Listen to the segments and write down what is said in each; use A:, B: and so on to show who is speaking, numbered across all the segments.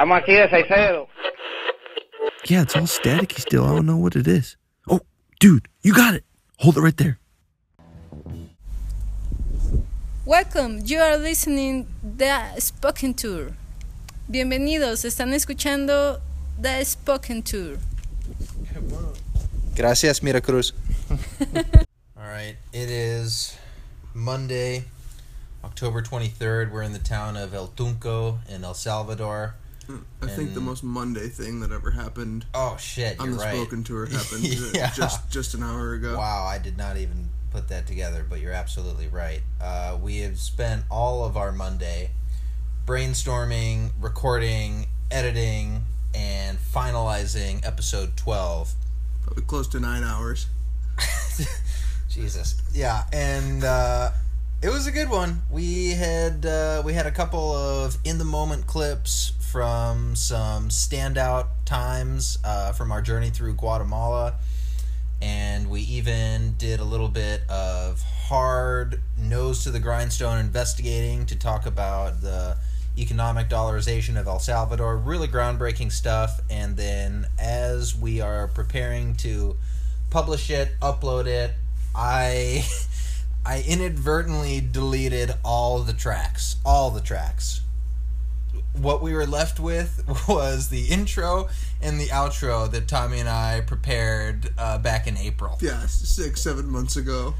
A: Estamos aquí de Saicedo.
B: Yeah, it's all staticky still. I don't know what it is. Oh, dude, you got it. Hold it right there.
C: Welcome, you are listening The Spoken Tour. Bienvenidos, están escuchando The Spoken Tour.
D: Gracias, Miracruz. All right, it is Monday, October 23rd. We're in the town of El Tunco in El Salvador.
E: I think the most Monday thing that ever happened
D: Oh shit,
E: on
D: you're
E: the
D: right.
E: spoken tour happened
D: Yeah.
E: just just an hour ago.
D: Wow, I did not even put that together, but you're absolutely right. Uh, we have spent all of our Monday brainstorming, recording, editing, and finalizing episode 12
E: Probably close to nine hours.
D: Jesus. Yeah, and uh, it was a good one. We had uh, we had a couple of in the moment clips from some standout times uh, from our journey through Guatemala, and we even did a little bit of hard nose to the grindstone investigating to talk about the economic dollarization of El Salvador. Really groundbreaking stuff. And then as we are preparing to publish it, upload it, I I inadvertently deleted all the tracks, all the tracks. What we were left with was the intro and the outro that Tommy and I prepared uh, back in April
E: Yeah, six seven months ago.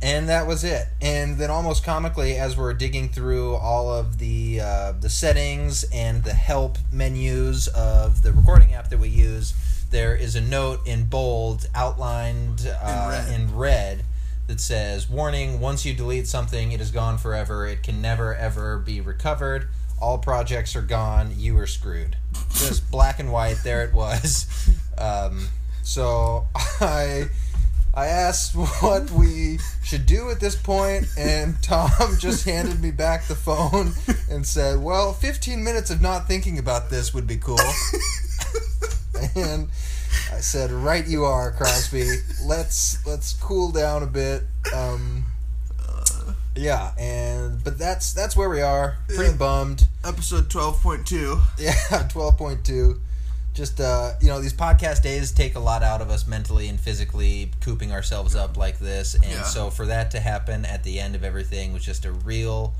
D: and that was it. And then almost comically, as we're digging through all of the uh, the settings and the help menus of the recording app that we use, there is a note in bold outlined uh,
E: red.
D: in red that says, "Warning: Once you delete something, it is gone forever. It can never ever be recovered." All projects are gone. You are screwed. Just black and white. There it was. Um, so I I asked what we should do at this point, and Tom just handed me back the phone and said, "Well, 15 minutes of not thinking about this would be cool." and I said, "Right, you are, Crosby. Let's let's cool down a bit." Um, yeah, and but that's that's where we are. Pretty bummed.
E: Episode twelve point two.
D: Yeah, twelve point two. Just uh, you know, these podcast days take a lot out of us mentally and physically, cooping ourselves up like this, and
E: Yeah.
D: so for that to happen at the end of everything was just a real,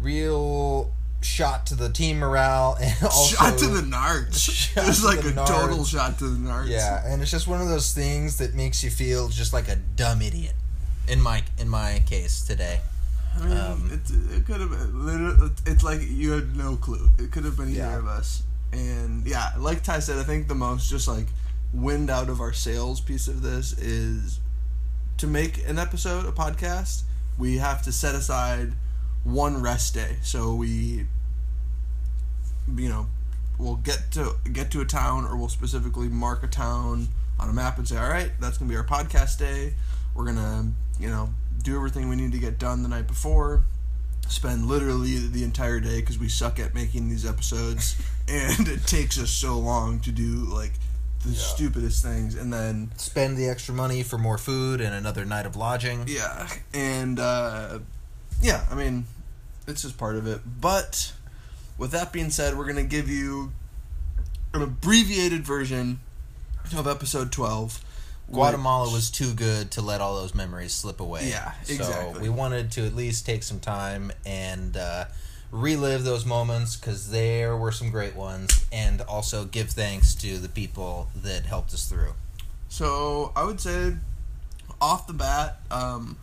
D: real shot to the team morale and also
E: shot to the nards. It was like a total shot to the nards.
D: yeah, and it's just one of those things that makes you feel just like a dumb idiot. In my in my case today,
E: I mean,
D: Um,
E: it, it could have been. It's like you had no clue. It could have been either
D: Yeah.
E: of us. And yeah, like Ty said, I think the most just like wind out of our sails piece of this is to make an episode, a podcast. We have to set aside one rest day. So we, you know, we'll get to get to a town, or we'll specifically mark a town on a map and say, all right, that's gonna be our podcast day. We're gonna, you know, do everything we need to get done the night before. Spend literally the entire day because we suck at making these episodes, and it takes us so long to do like the stupidest things, and then
D: spend the extra money for more food and another night of lodging.
E: yeah, and uh, yeah, I mean, it's just part of it. But with that being said, we're gonna give you an abbreviated version of episode twelve.
D: Guatemala
E: which-
D: was too good to let all those memories slip away.
E: Yeah,
D: So
E: exactly.
D: we wanted to at least take some time and uh, relive those moments because there were some great ones, and also give thanks to the people that helped us through.
E: So I would say, off the bat, um,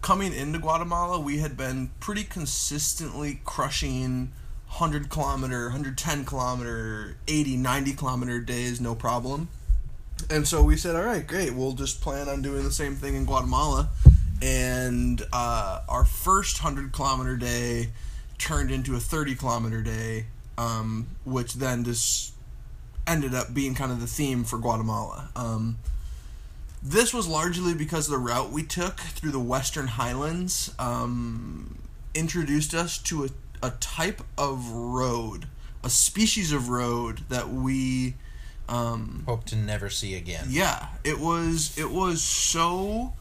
E: coming into Guatemala, we had been pretty consistently crushing 100 kilometer, 110 kilometer, 80, 90 kilometer days, no problem. And so we said, all right, great, we'll just plan on doing the same thing in Guatemala. And uh, our first 100 kilometer day turned into a 30 kilometer day, um, which then just ended up being kind of the theme for Guatemala. Um, this was largely because the route we took through the Western Highlands um, introduced us to a, a type of road, a species of road that we Um,
D: Hope to never see again.
E: yeah, it was it was so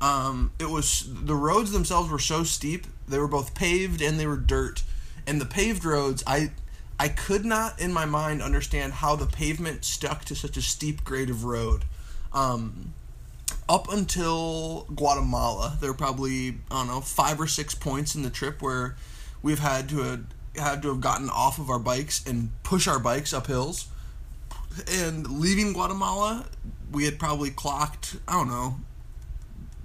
E: um it was the roads themselves were so steep. They were both paved and they were dirt. And the paved roads, I I could not in my mind understand how the pavement stuck to such a steep grade of road. Um up until Guatemala, there were probably I don't know five or six points in the trip where we've had to have, had to have gotten off of our bikes and push our bikes up hills. And leaving Guatemala, we had probably clocked I don't know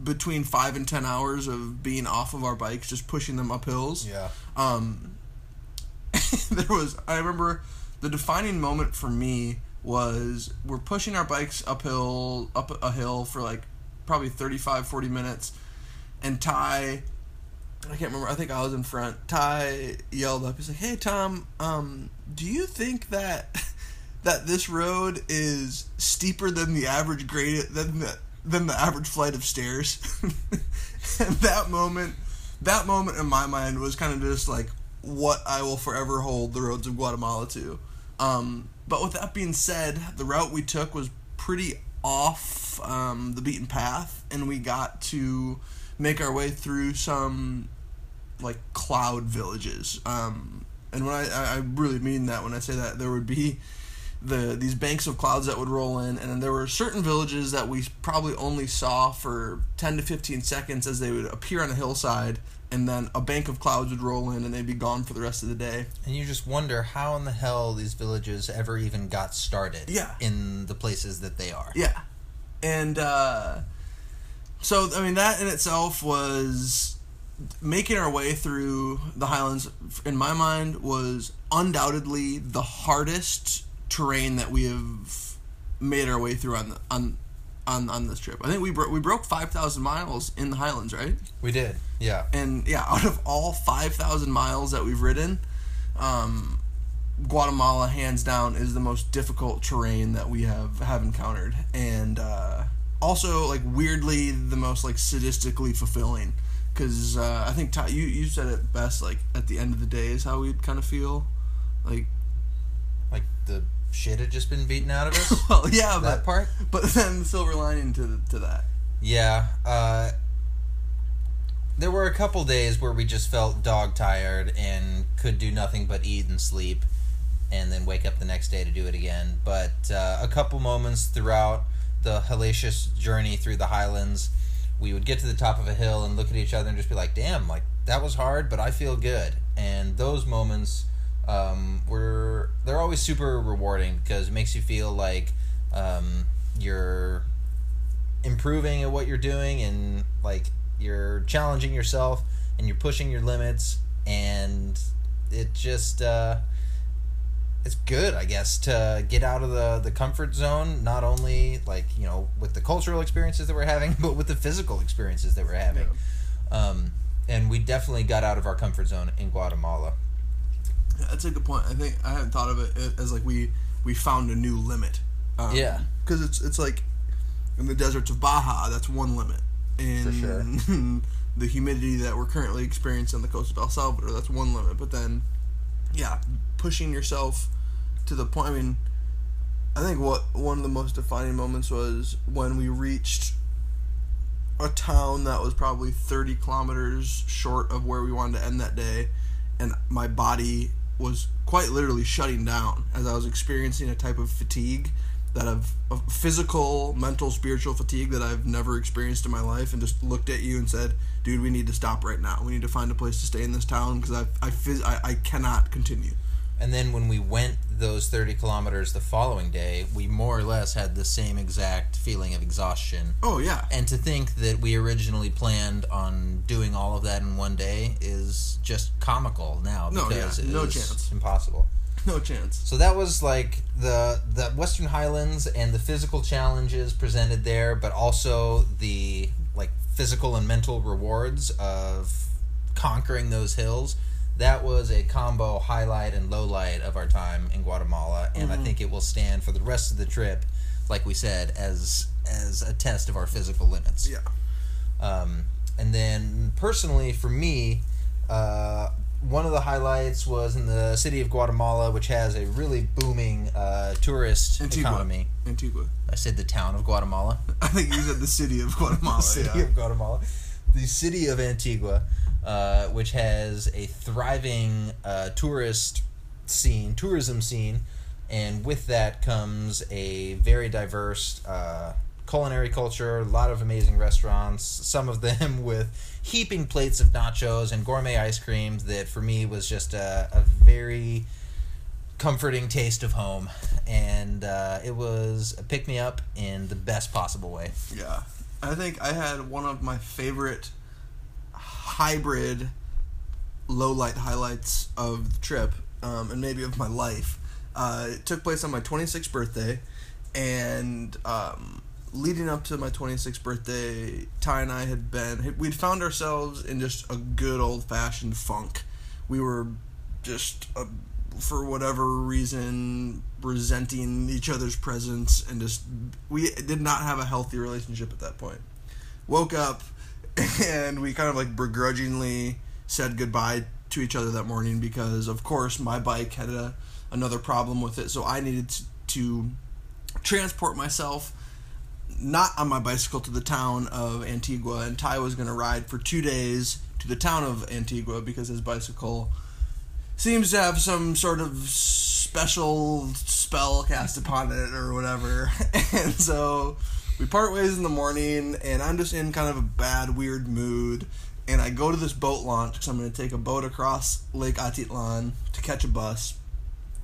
E: between five and ten hours of being off of our bikes, just pushing them up hills
D: Yeah.
E: um, there was I remember the defining moment for me was we're pushing our bikes uphill up a hill for like probably 35 40 minutes and Ty I can't remember I think I was in front Ty yelled up he's like hey Tom um do you think that that this road is steeper than the average grade than the than the average flight of stairs and that moment that moment in my mind was kind of just like what I will forever hold the roads of Guatemala to. Um, but with that being said, the route we took was pretty off um, the beaten path, and we got to make our way through some like cloud villages. Um, and when I, I I really mean that when I say that, there would be the these banks of clouds that would roll in, and then there were certain villages that we probably only saw for ten to fifteen seconds as they would appear on a hillside, and then a bank of clouds would roll in, and they'd be gone for the rest of the day.
D: And you just wonder how in the hell these villages ever even got started.
E: Yeah.
D: In the places that they are.
E: Yeah, and uh, so I mean that in itself was making our way through the highlands. In my mind, was undoubtedly the hardest terrain that we have made our way through on the, on on on this trip. I think we bro- we broke five thousand miles in the highlands, right?
D: We did. Yeah.
E: And yeah, out of all 5,000 miles that we've ridden, um, Guatemala, hands down, is the most difficult terrain that we have, have encountered. And uh, also, like, weirdly, the most, like, sadistically fulfilling. Because uh, I think, Ty, you, you said it best, like, at the end of the day is how we'd kind of feel. Like,
D: Like the shit had just been beaten out of us.
E: well, yeah, but,
D: that part.
E: but then the silver lining to, to that.
D: Yeah. Uh, there were a couple days where we just felt dog tired and could do nothing but eat and sleep, and then wake up the next day to do it again. But uh, a couple moments throughout the hellacious journey through the highlands, we would get to the top of a hill and look at each other and just be like, "Damn, like that was hard, but I feel good." And those moments um, were they're always super rewarding because it makes you feel like um, you're improving at what you're doing and like you're challenging yourself and you're pushing your limits and it just uh it's good i guess to get out of the the comfort zone not only like you know with the cultural experiences that we're having but with the physical experiences that we're having. Um and we definitely got out of our comfort zone in guatemala.
E: Yeah, that's a good point. I think I hadn't thought of it as like we we found a new limit. Um,
D: Yeah.
E: because it's it's like in the deserts of Baja, that's one limit. and
D: For sure.
E: the humidity that we're currently experiencing on the coast of El Salvador, that's one limit. But then, yeah, pushing yourself to the point. I mean, I think what one of the most defining moments was when we reached a town that was probably 30 kilometers short of where we wanted to end that day and my body was quite literally shutting down as I was experiencing a type of fatigue that I've physical, mental, spiritual fatigue that I've never experienced in my life, and just looked at you and said, "Dude, we need to stop right now. We need to find a place to stay in this town because I I, I I cannot continue."
D: And then when we went those 30 kilometers the following day, we more or less had the same exact feeling of exhaustion.
E: Oh yeah,
D: And to think that we originally planned on doing all of that in one day is just comical now
E: No,
D: because
E: yeah, no chance.
D: impossible.
E: no chance.
D: So that was like the the Western Highlands and the physical challenges presented there, but also the like physical and mental rewards of conquering those hills. That was a combo highlight and low light of our time in Guatemala, and I think it will stand for the rest of the trip, like we said, as as a test of our physical limits.
E: Yeah.
D: Um, and then personally, for me, uh, one of the highlights was in the city of Guatemala, which has a really booming uh, tourist
E: Antigua.
D: economy.
E: Antigua.
D: I said the town of Guatemala.
E: I think you said the city of Guatemala.
D: city
E: yeah.
D: of Guatemala. The city of Antigua, uh, which has a thriving uh, tourist scene, tourism scene, and with that comes a very diverse uh, culinary culture, a lot of amazing restaurants, some of them with heaping plates of nachos and gourmet ice creams that for me was just a, a very comforting taste of home. And uh, it was a pick me up in the best possible way.
E: Yeah. I think I had one of my favorite hybrid low light highlights of the trip, um, and maybe of my life. Uh, it took place on my 26th birthday, and um, leading up to my 26th birthday, Ty and I had been, we'd found ourselves in just a good old fashioned funk. We were just, uh, for whatever reason, resenting each other's presence, and just, we did not have a healthy relationship at that point. Woke up, and we kind of like begrudgingly said goodbye to each other that morning because, of course, my bike had a, another problem with it, so I needed to, to transport myself not on my bicycle to the town of Antigua, and Ty was going to ride for two days to the town of Antigua because his bicycle seems to have some sort of special spell cast upon it or whatever. And so we part ways in the morning, and I'm just in kind of a bad, weird mood. And I go to this boat launch because I'm going to take a boat across Lake Atitlan to catch a bus.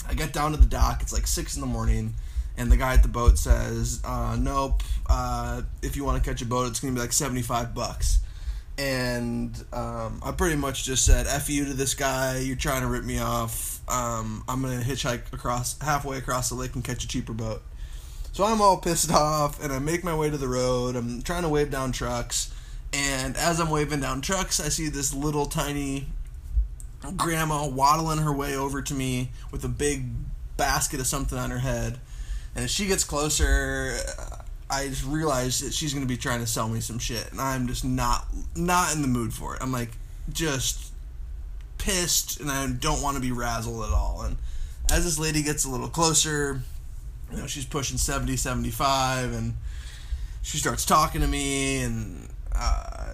E: I get down to the dock. It's like six in the morning, and the guy at the boat says, uh, "Nope. Uh, if you want to catch a boat, it's gonna be like seventy-five bucks." And um, I pretty much just said, "F you to this guy. You're trying to rip me off. Um, I'm gonna hitchhike across halfway across the lake and catch a cheaper boat." So I'm all pissed off, and I make my way to the road. I'm trying to wave down trucks, and as I'm waving down trucks, I see this little tiny grandma waddling her way over to me with a big basket of something on her head. And as she gets closer, I just realize that she's going to be trying to sell me some shit, and I'm just not not in the mood for it. I'm like just pissed, and I don't want to be razzled at all. And as this lady gets a little closer, you know, she's pushing 70, 75, and she starts talking to me, and uh,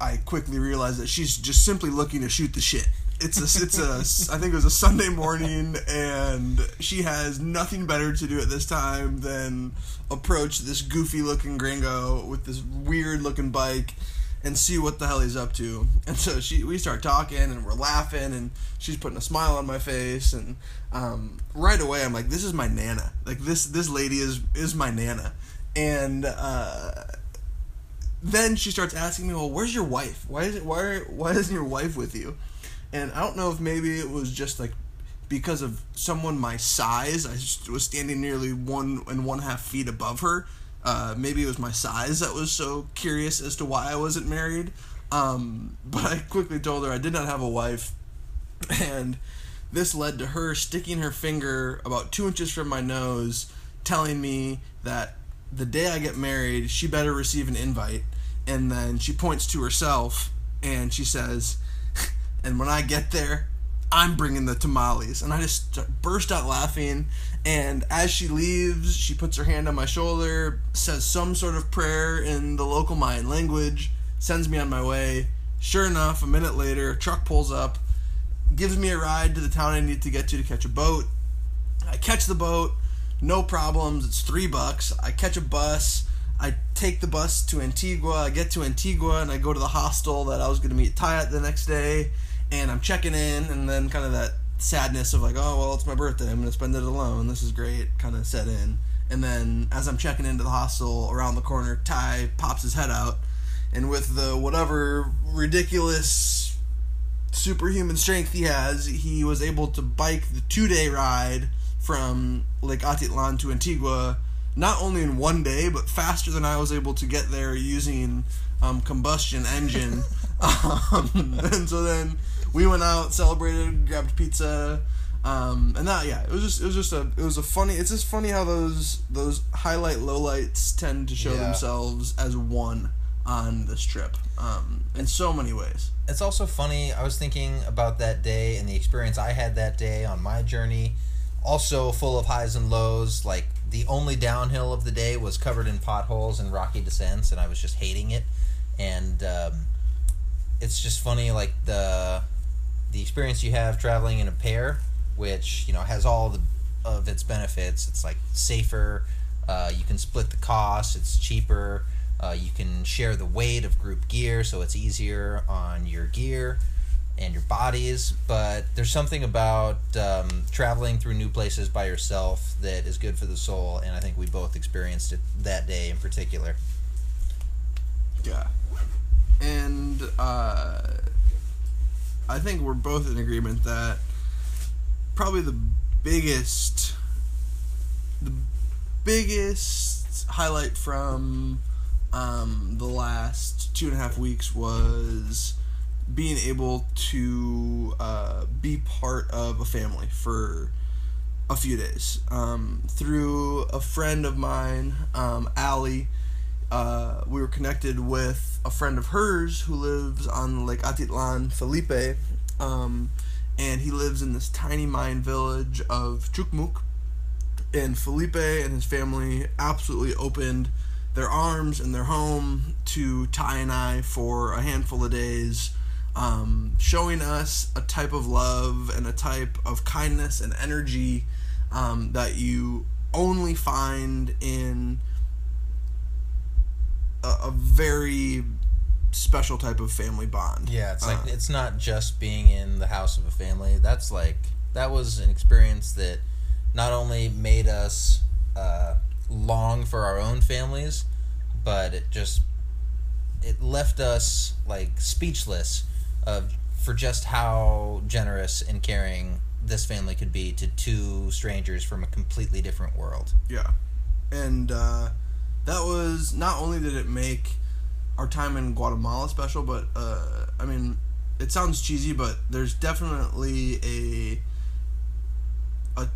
E: I quickly realize that she's just simply looking to shoot the shit. It's a, it's a, I think it was a Sunday morning, and she has nothing better to do at this time than approach this goofy looking gringo with this weird looking bike and see what the hell he's up to. And so she, we start talking, and we're laughing, and she's putting a smile on my face, and um, right away I'm like, this is my nana. Like this, this lady is is my nana, and. Uh, then she starts asking me, "Well, where's your wife? Why is it? Why why isn't your wife with you?" And I don't know if maybe it was just like because of someone my size. I was standing nearly one and one half feet above her. Uh, maybe it was my size that was so curious as to why I wasn't married. Um, but I quickly told her I did not have a wife, and this led to her sticking her finger about two inches from my nose, telling me that the day I get married, she better receive an invite. And then she points to herself and she says, And when I get there, I'm bringing the tamales. And I just burst out laughing. And as she leaves, she puts her hand on my shoulder, says some sort of prayer in the local Mayan language, sends me on my way. Sure enough, a minute later, a truck pulls up, gives me a ride to the town I need to get to to catch a boat. I catch the boat no problems. It's three bucks. I catch a bus. I take the bus to Antigua. I get to Antigua and I go to the hostel that I was going to meet Ty at the next day. And I'm checking in, and then kind of that sadness of like, oh, well, it's my birthday. I'm going to spend it alone. This is great, kind of set in. And then as I'm checking into the hostel around the corner, Ty pops his head out. And with the whatever ridiculous superhuman strength he has, he was able to bike the two day ride from Lake Atitlan to Antigua, not only in one day, but faster than I was able to get there using um, combustion engine. um, and so then we went out, celebrated, grabbed pizza, um, and that yeah, it was just it was just a it was a funny. It's just funny how those those highlight lowlights tend to show
D: Yeah.
E: themselves as one. on this trip um, in so many ways.
D: It's also funny. I was thinking about that day and the experience I had that day on my journey. Also full of highs and lows. Like the only downhill of the day was covered in potholes and rocky descents, and I was just hating it. And um, it's just funny, like the the experience you have traveling in a pair, which you know has all the of its benefits. It's like safer. Uh, you can split the cost. It's cheaper. Uh, you can share the weight of group gear, so it's easier on your gear and your bodies. But there's something about um, traveling through new places by yourself that is good for the soul, and I think we both experienced it that day in particular.
E: Yeah. And uh, I think we're both in agreement that probably the biggest the biggest highlight from um, the last two and a half weeks was being able to uh, be part of a family for a few days um, through a friend of mine, um, Allie. Uh, we were connected with a friend of hers who lives on Lake Atitlan, Felipe, um, and he lives in this tiny Mayan village of Chukmuk. And Felipe and his family absolutely opened their arms and their home to Ty and I for a handful of days, um, showing us a type of love and a type of kindness and energy um, that you only find in a, a very special type of family bond.
D: Yeah, it's like
E: Uh,
D: it's not just being in the house of a family. That's like that was an experience that not only made us uh, long for our own families, but it just it left us like speechless of for just how generous and caring this family could be to two strangers from a completely different world.
E: Yeah. And uh, that was not only did it make our time in Guatemala special, but uh, I mean, it sounds cheesy, but there's definitely a a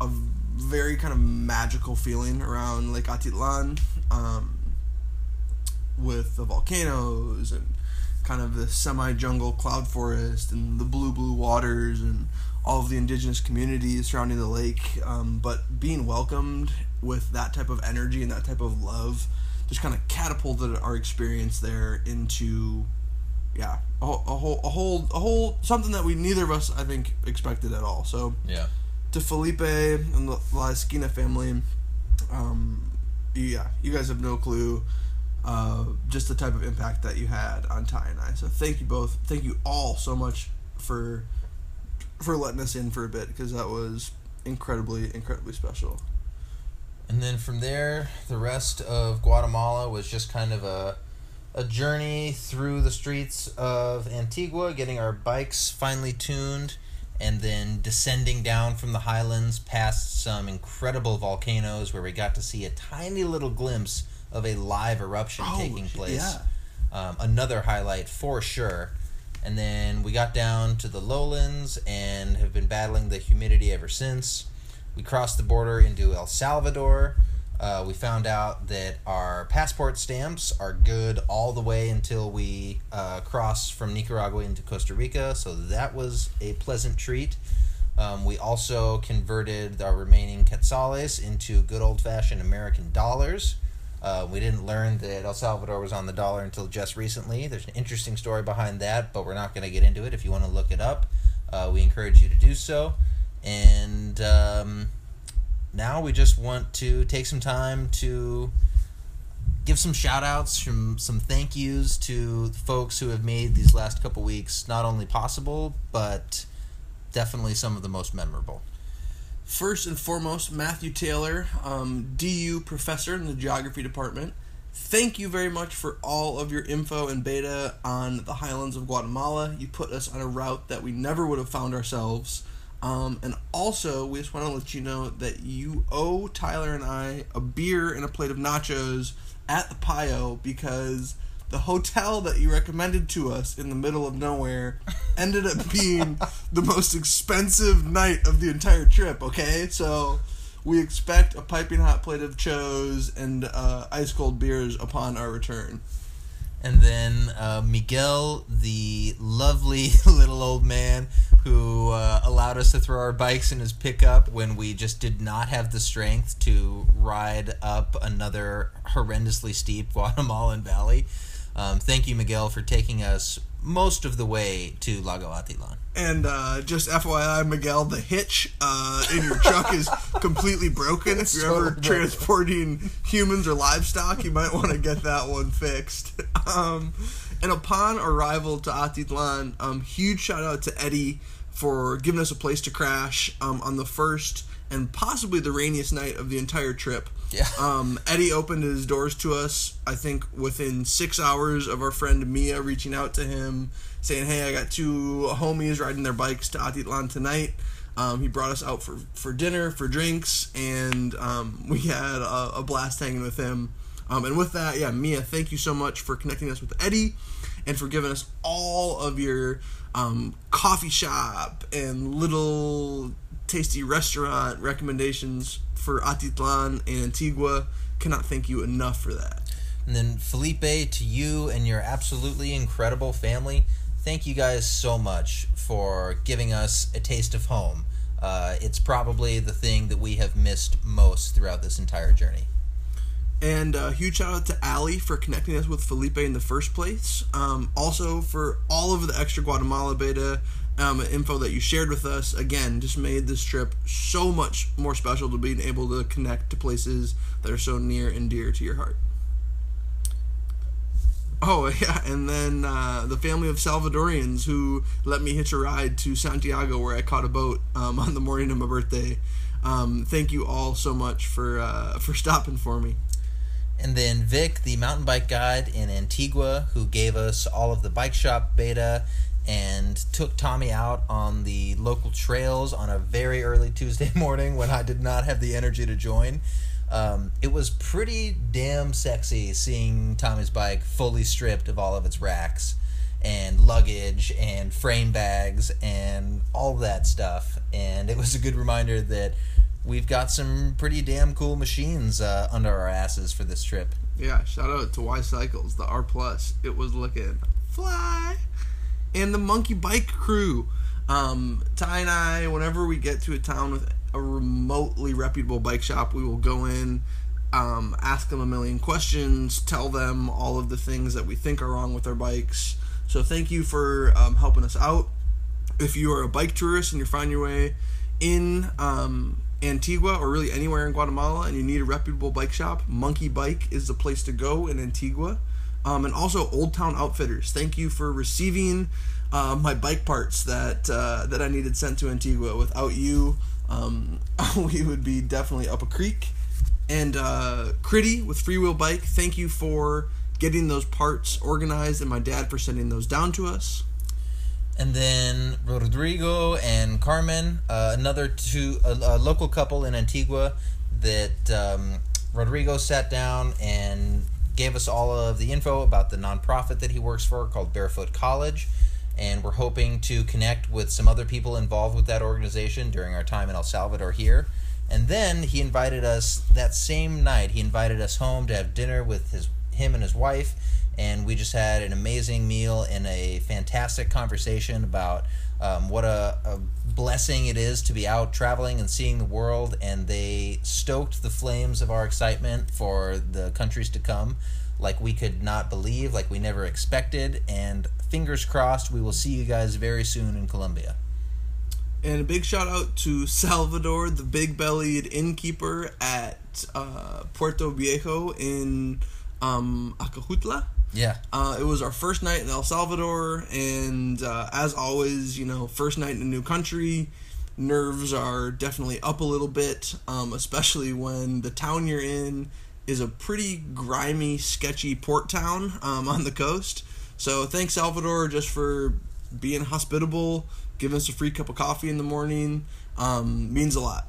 E: a very kind of magical feeling around Lake Atitlan, um, with the volcanoes and kind of the semi-jungle cloud forest and the blue blue waters and all of the indigenous communities surrounding the lake. Um, but being welcomed with that type of energy and that type of love just kind of catapulted our experience there into yeah a, whole- a whole a whole a whole something that we neither of us i think expected at all so
D: Yeah.
E: to Felipe and the La Esquina family. Um, yeah, you guys have no clue uh, just the type of impact that you had on Ty and I. So thank you both. Thank you all so much for for letting us in for a bit because that was incredibly incredibly special.
D: And then from there, the rest of Guatemala was just kind of a a journey through the streets of Antigua, getting our bikes finally tuned, and then descending down from the highlands past some incredible volcanoes where we got to see a tiny little glimpse of a live eruption
E: Oh,
D: taking place.
E: yeah.
D: Um, another highlight for sure. And then we got down to the lowlands and have been battling the humidity ever since. We crossed the border into El Salvador. Uh, we found out that our passport stamps are good all the way until we uh, cross from Nicaragua into Costa Rica, so that was a pleasant treat. Um, we also converted our remaining quetzales into good old fashioned American dollars. Uh, we didn't learn that El Salvador was on the dollar until just recently. There's an interesting story behind that, but we're not going to get into it. If you want to look it up, uh, we encourage you to do so. And um, now we just want to take some time to give some shout outs, some, some thank yous to folks who have made these last couple weeks not only possible, but definitely some of the most memorable.
E: First and foremost, Matthew Taylor, um, DU professor in the geography department. Thank you very much for all of your info and beta on the highlands of Guatemala. You put us on a route that we never would have found ourselves. Um, and also, we just want to let you know that you owe Tyler and I a beer and a plate of nachos at the Pio because the hotel that you recommended to us in the middle of nowhere ended up being the most expensive night of the entire trip, okay? So we expect a piping hot plate of chos and uh, ice cold beers upon our return.
D: And then uh, Miguel, the lovely little old man who uh, allowed us to throw our bikes in his pickup when we just did not have the strength to ride up another horrendously steep Guatemalan valley. Um, thank you, Miguel, for taking us most of the way to Lago Atitlan.
E: And uh, just FYI, Miguel, the hitch uh, in your truck is completely broken. If you're ever
D: broken.
E: transporting humans or livestock, you might want to get that one fixed. Um, and upon arrival to Atitlan, um, huge shout out to Eddie for giving us a place to crash um, on the first and possibly the rainiest night of the entire trip.
D: Yeah.
E: Um, Eddie opened his doors to us, I think, within six hours of our friend Mia reaching out to him, saying, Hey, I got two homies riding their bikes to Atitlan tonight. Um, he brought us out for, for dinner, for drinks, and um, we had a, a blast hanging with him. Um, and with that, yeah, Mia, thank you so much for connecting us with Eddie and for giving us all of your um, coffee shop and little tasty restaurant recommendations for Atitlan and Antigua. Cannot thank you enough for that.
D: And then Felipe, to you and your absolutely incredible family, thank you guys so much for giving us a taste of home. Uh, it's probably the thing that we have missed most throughout this entire journey.
E: And uh, huge shout out to Ali for connecting us with Felipe in the first place. Um, also for all of the extra Guatemala beta um, info that you shared with us. Again, just made this trip so much more special to being able to connect to places that are so near and dear to your heart. Oh yeah, and then uh, the family of Salvadorians who let me hitch a ride to Santiago, where I caught a boat um, on the morning of my birthday. Um, thank you all so much for uh, for stopping for me.
D: And then Vic, the mountain bike guide in Antigua, who gave us all of the bike shop beta and took Tommy out on the local trails on a very early Tuesday morning when I did not have the energy to join. Um, it was pretty damn sexy seeing Tommy's bike fully stripped of all of its racks and luggage and frame bags and all that stuff. And it was a good reminder that we've got some pretty damn cool machines uh, under our asses for this trip.
E: Yeah, shout out to Why Cycles, the R Plus. It was looking fly. And the Monkey Bike Crew. Um, Ty and I, whenever we get to a town with a remotely reputable bike shop, we will go in, um, ask them a million questions, tell them all of the things that we think are wrong with our bikes. So thank you for um, helping us out. If you are a bike tourist and you're finding your way in um, Antigua or really anywhere in Guatemala and you need a reputable bike shop, Monkey Bike is the place to go in Antigua. Um, and also Old Town Outfitters. Thank you for receiving uh, my bike parts that uh, that I needed sent to Antigua. Without you, um, we would be definitely up a creek. And uh, Critty with Freewheel Bike, thank you for getting those parts organized, and my dad for sending those down to us.
D: And then Rodrigo and Carmen, uh, another two, a, a local couple in Antigua that um, Rodrigo sat down and gave us all of the info about the nonprofit that he works for called Barefoot College. And we're hoping to connect with some other people involved with that organization during our time in El Salvador here. And then he invited us that same night. He invited us home to have dinner with his him and his wife, and we just had an amazing meal and a fantastic conversation about um, what a, a blessing it is to be out traveling and seeing the world. And they stoked the flames of our excitement for the countries to come, like we could not believe, like we never expected. And fingers crossed, we will see you guys very soon in Colombia.
E: And a big shout out to Salvador, the big bellied innkeeper at uh, Puerto Viejo in um, Acajutla.
D: Yeah.
E: Uh, it was our first night in El Salvador, and uh, as always, you know, first night in a new country, nerves are definitely up a little bit, um, especially when the town you're in is a pretty grimy, sketchy port town um, on the coast. So thanks, Salvador, just for being hospitable, giving us a free cup of coffee in the morning. Um, means a lot.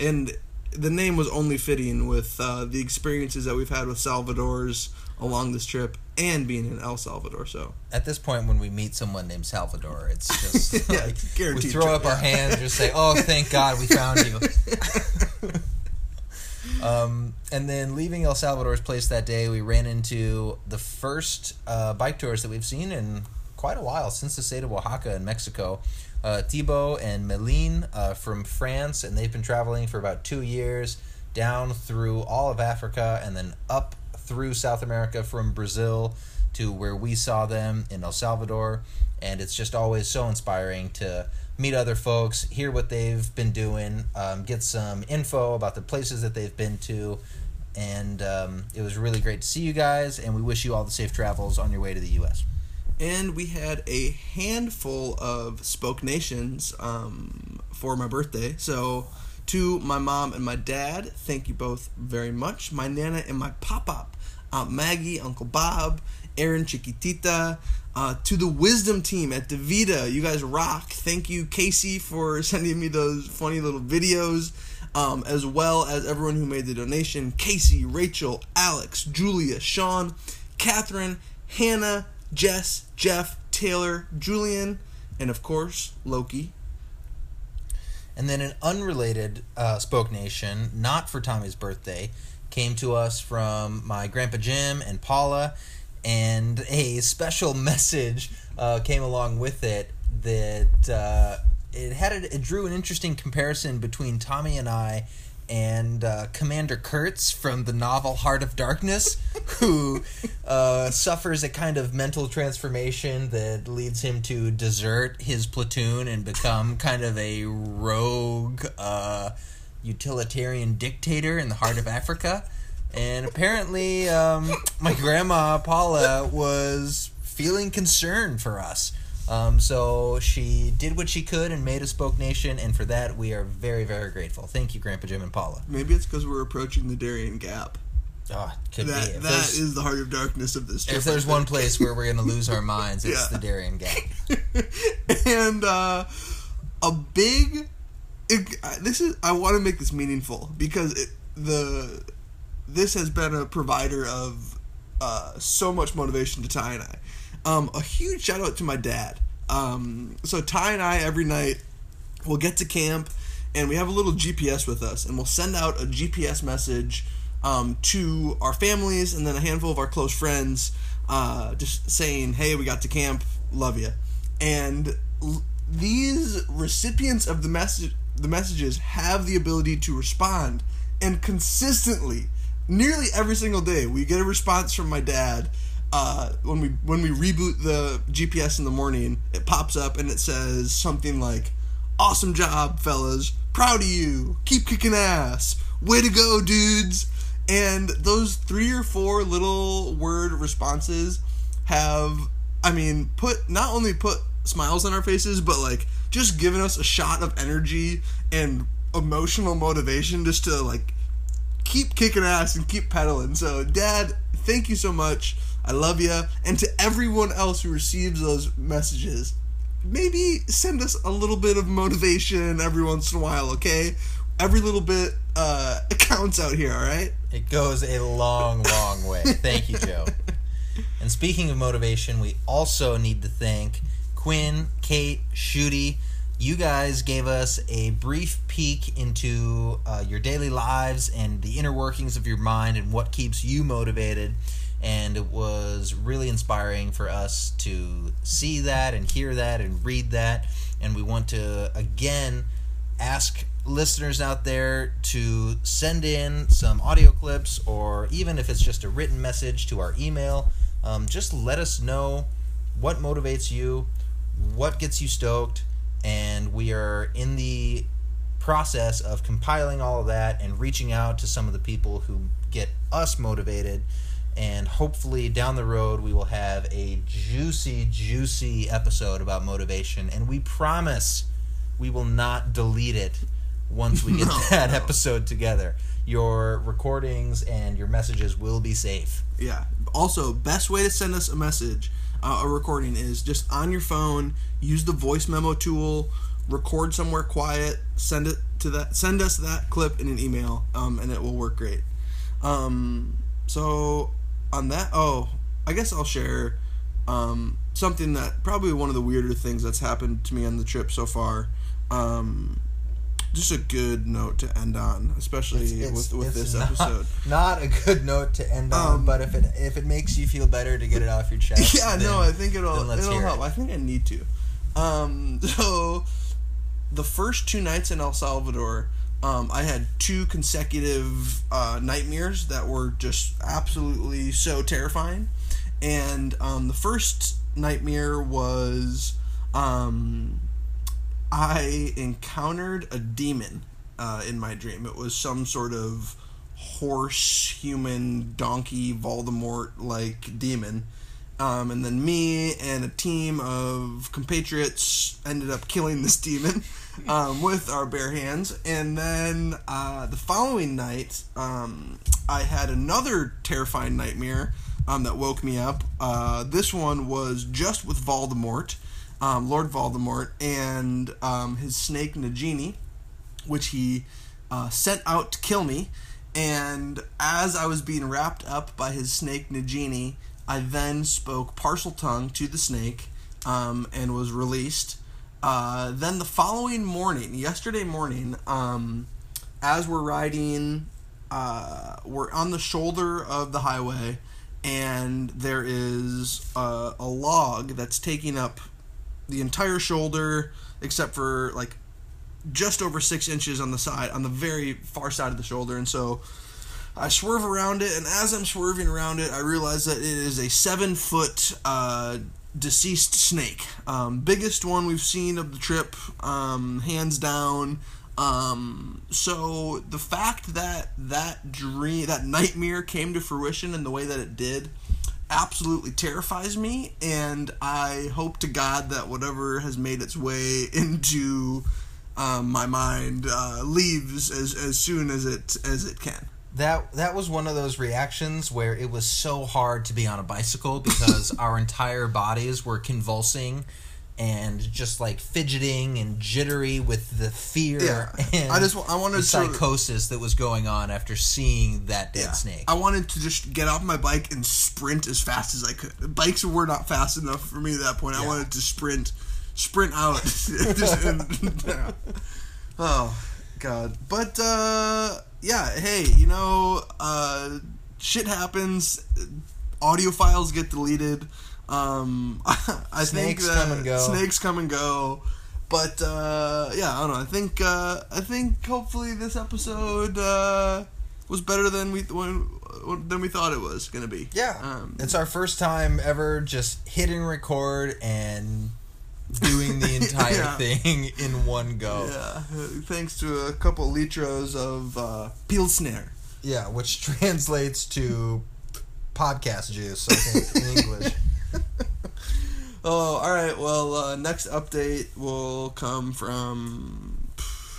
E: And the name was only fitting with uh, the experiences that we've had with Salvador's along this trip and being in El Salvador. So
D: At this point, when we meet someone named Salvador, it's just
E: Yeah,
D: like we throw
E: trip,
D: up our hands and just say, "Oh, thank God we found you." Um, and then leaving El Salvador's place that day, we ran into the first uh, bike tours that we've seen in quite a while since the state of Oaxaca in Mexico. Uh, Thibaut and Meline uh, from France, and they've been traveling for about two years down through all of Africa and then up through South America from Brazil to where we saw them in El Salvador. And it's just always so inspiring to meet other folks, hear what they've been doing, um, get some info about the places that they've been to. And um, it was really great to see you guys, and we wish you all the safe travels on your way to the U.S.
E: and we had a handful of spoke nations um, for my birthday so to my mom and my dad. Thank you both very much. My nana and my pop-up aunt maggie uncle bob aaron chiquitita uh, to the wisdom team at DaVita you guys rock. Thank you casey for sending me those funny little videos um, as well as everyone who made the donation. Casey rachel alex julia sean catherine hannah Jess, Jeff, Taylor, Julian, and of course, Loki.
D: And then an unrelated uh, Spoke Nation, not for Tommy's birthday, came to us from my grandpa Jim and Paula, and a special message uh, came along with it that uh, it had a, it drew an interesting comparison between Tommy and I and uh, Commander Kurtz from the novel Heart of Darkness, who uh, suffers a kind of mental transformation that leads him to desert his platoon and become kind of a rogue uh, utilitarian dictator in the heart of Africa. And apparently, um, my grandma Paula was feeling concern for us. Um, so she did what she could and made a Spoke Nation, and for that we are very, very grateful. Thank you, Grandpa Jim and Paula.
E: Maybe it's because we're approaching the Darien Gap.
D: Oh, could be.
E: That
D: If
E: that is the heart of darkness of this trip.
D: if there's one place where we're going to lose our minds, it's
E: Yeah.
D: the Darien Gap.
E: and uh, a big. It, this is. I want to make this meaningful because it, the this has been a provider of uh, so much motivation to Ty and I. Um, a huge shout out to my dad. Um, so Ty and I every night we'll get to camp and we have a little GPS with us and we'll send out a GPS message um, to our families and then a handful of our close friends uh, just saying hey we got to camp love you and l- these recipients of the message the messages have the ability to respond and consistently nearly every single day we get a response from my dad uh, when we when we reboot the GPS in the morning, it pops up and it says something like, "Awesome job, fellas! Proud of you! Keep kicking ass! Way to go, dudes!" And those three or four little word responses have, I mean, put not only put smiles on our faces, but like just given us a shot of energy and emotional motivation just to like keep kicking ass and keep pedaling. So, Dad, thank you so much. I love you. And to everyone else who receives those messages, maybe send us a little bit of motivation every once in a while, okay? Every little bit uh, counts out here, all right?
D: It goes a long, long way. Thank you, Joe. And speaking of motivation, we also need to thank Quinn, Kate, Shooty. You guys gave us a brief peek into uh, your daily lives and the inner workings of your mind and what keeps you motivated. And it was really inspiring for us to see that and hear that and read that. And we want to, again, ask listeners out there to send in some audio clips or even if it's just a written message to our email. Um, just let us know what motivates you, what gets you stoked, and we are in the process of compiling all of that and reaching out to some of the people who get us motivated. And hopefully, down the road, we will have a juicy, juicy episode about motivation. And we promise we will not delete it once we get
E: No,
D: that
E: no.
D: episode together. Your recordings and your messages will be safe.
E: Yeah. Also, best way to send us a message, uh, a recording, is just on your phone. Use the voice memo tool. Record somewhere quiet. Send it to that. Send us that clip in an email, um, and it will work great. Um, so on that, oh, I guess I'll share um, something that probably one of the weirder things that's happened to me on the trip so far. Um, just a good note to end on, especially with with this
D: not,
E: episode.
D: Not a good note to end on,
E: Um,
D: but if it if it makes you feel better to get it off your chest,
E: yeah,
D: then-
E: no, I think it'll it'll help.
D: it.
E: I think I need to. Um, so the first two nights in El Salvador, um, I had two consecutive uh, nightmares that were just absolutely so terrifying. And um, the first nightmare was um, I encountered a demon uh, in my dream. It was some sort of horse, human, donkey, Voldemort like demon. Um, and then me and a team of compatriots ended up killing this demon um, with our bare hands. And then uh, the following night, um, I had another terrifying nightmare um, that woke me up. Uh, this one was just with Voldemort, um, Lord Voldemort, and um, his snake Nagini, which he uh, sent out to kill me. And as I was being wrapped up by his snake Nagini, I then spoke Parseltongue to the snake um, and was released. Uh, then the following morning, yesterday morning, um, as we're riding, uh, we're on the shoulder of the highway, and there is a, a log that's taking up the entire shoulder, except for like just over six inches on the side, on the very far side of the shoulder, and so I swerve around it, and as I'm swerving around it, I realize that it is a seven foot uh, deceased snake. Um, biggest one we've seen of the trip, um, hands down. Um, so the fact that that dream, that nightmare came to fruition in the way that it did, absolutely terrifies me, and I hope to God that whatever has made its way into um, my mind uh, leaves as, as soon as it as it can.
D: That that was one of those reactions where it was so hard to be on a bicycle because our entire bodies were convulsing and just like fidgeting and jittery with the fear
E: Yeah.
D: and
E: I just I wanted
D: the
E: to-
D: psychosis that was going on after seeing that dead
E: Yeah.
D: snake.
E: I wanted to just get off my bike and sprint as fast as I could. Bikes were not fast enough for me at that point. I wanted to sprint, sprint out. Just- yeah. Oh God! But uh, yeah, hey, you know, uh, shit happens. Audio files get deleted. Um, I think
D: Snakes
E: that
D: come and go.
E: snakes come and go. But uh, yeah, I don't know. I think uh, I think hopefully this episode uh, was better than we when, than we thought it was gonna be.
D: Yeah,
E: Um,
D: it's our first time ever just hitting record and doing the entire
E: Yeah.
D: thing in one go.
E: Yeah, uh, thanks to a couple litros of uh, Pilsner.
D: Yeah, which translates to podcast juice, I think, in English.
E: Oh, all right. Well, uh, next update will come from.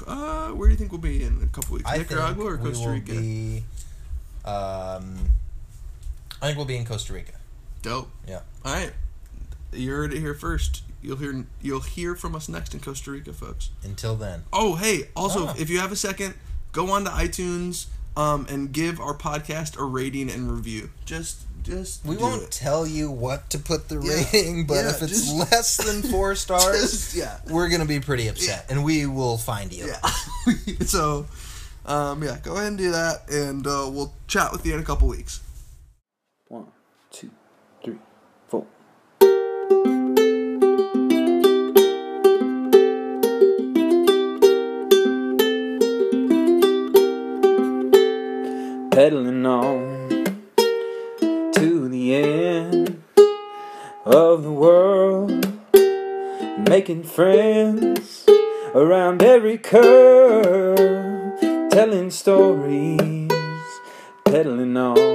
E: Uh, where do you think we'll be in a couple weeks?
D: I
E: Nicaragua or Costa Rica?
D: be. Um, I think we'll be in Costa Rica.
E: Dope.
D: Yeah.
E: All right. You heard it here first. You'll hear you'll hear from us next in Costa Rica, folks.
D: Until then,
E: Oh, hey! Also,
D: Ah.
E: if you have a second, go on to iTunes um, and give our podcast a rating and review. Just, just
D: we
E: do
D: won't
E: it.
D: tell you what to put the
E: Yeah.
D: rating, but
E: Yeah,
D: if it's
E: just-
D: less than four stars,
E: Just- yeah.
D: we're gonna be pretty upset, and we will find you.
E: Yeah. so, um, yeah, go ahead and do that, and uh, we'll chat with you in a couple weeks.
F: One, two, three, four. Pedaling on to the end of the world, making friends around every curve, telling stories, pedaling on.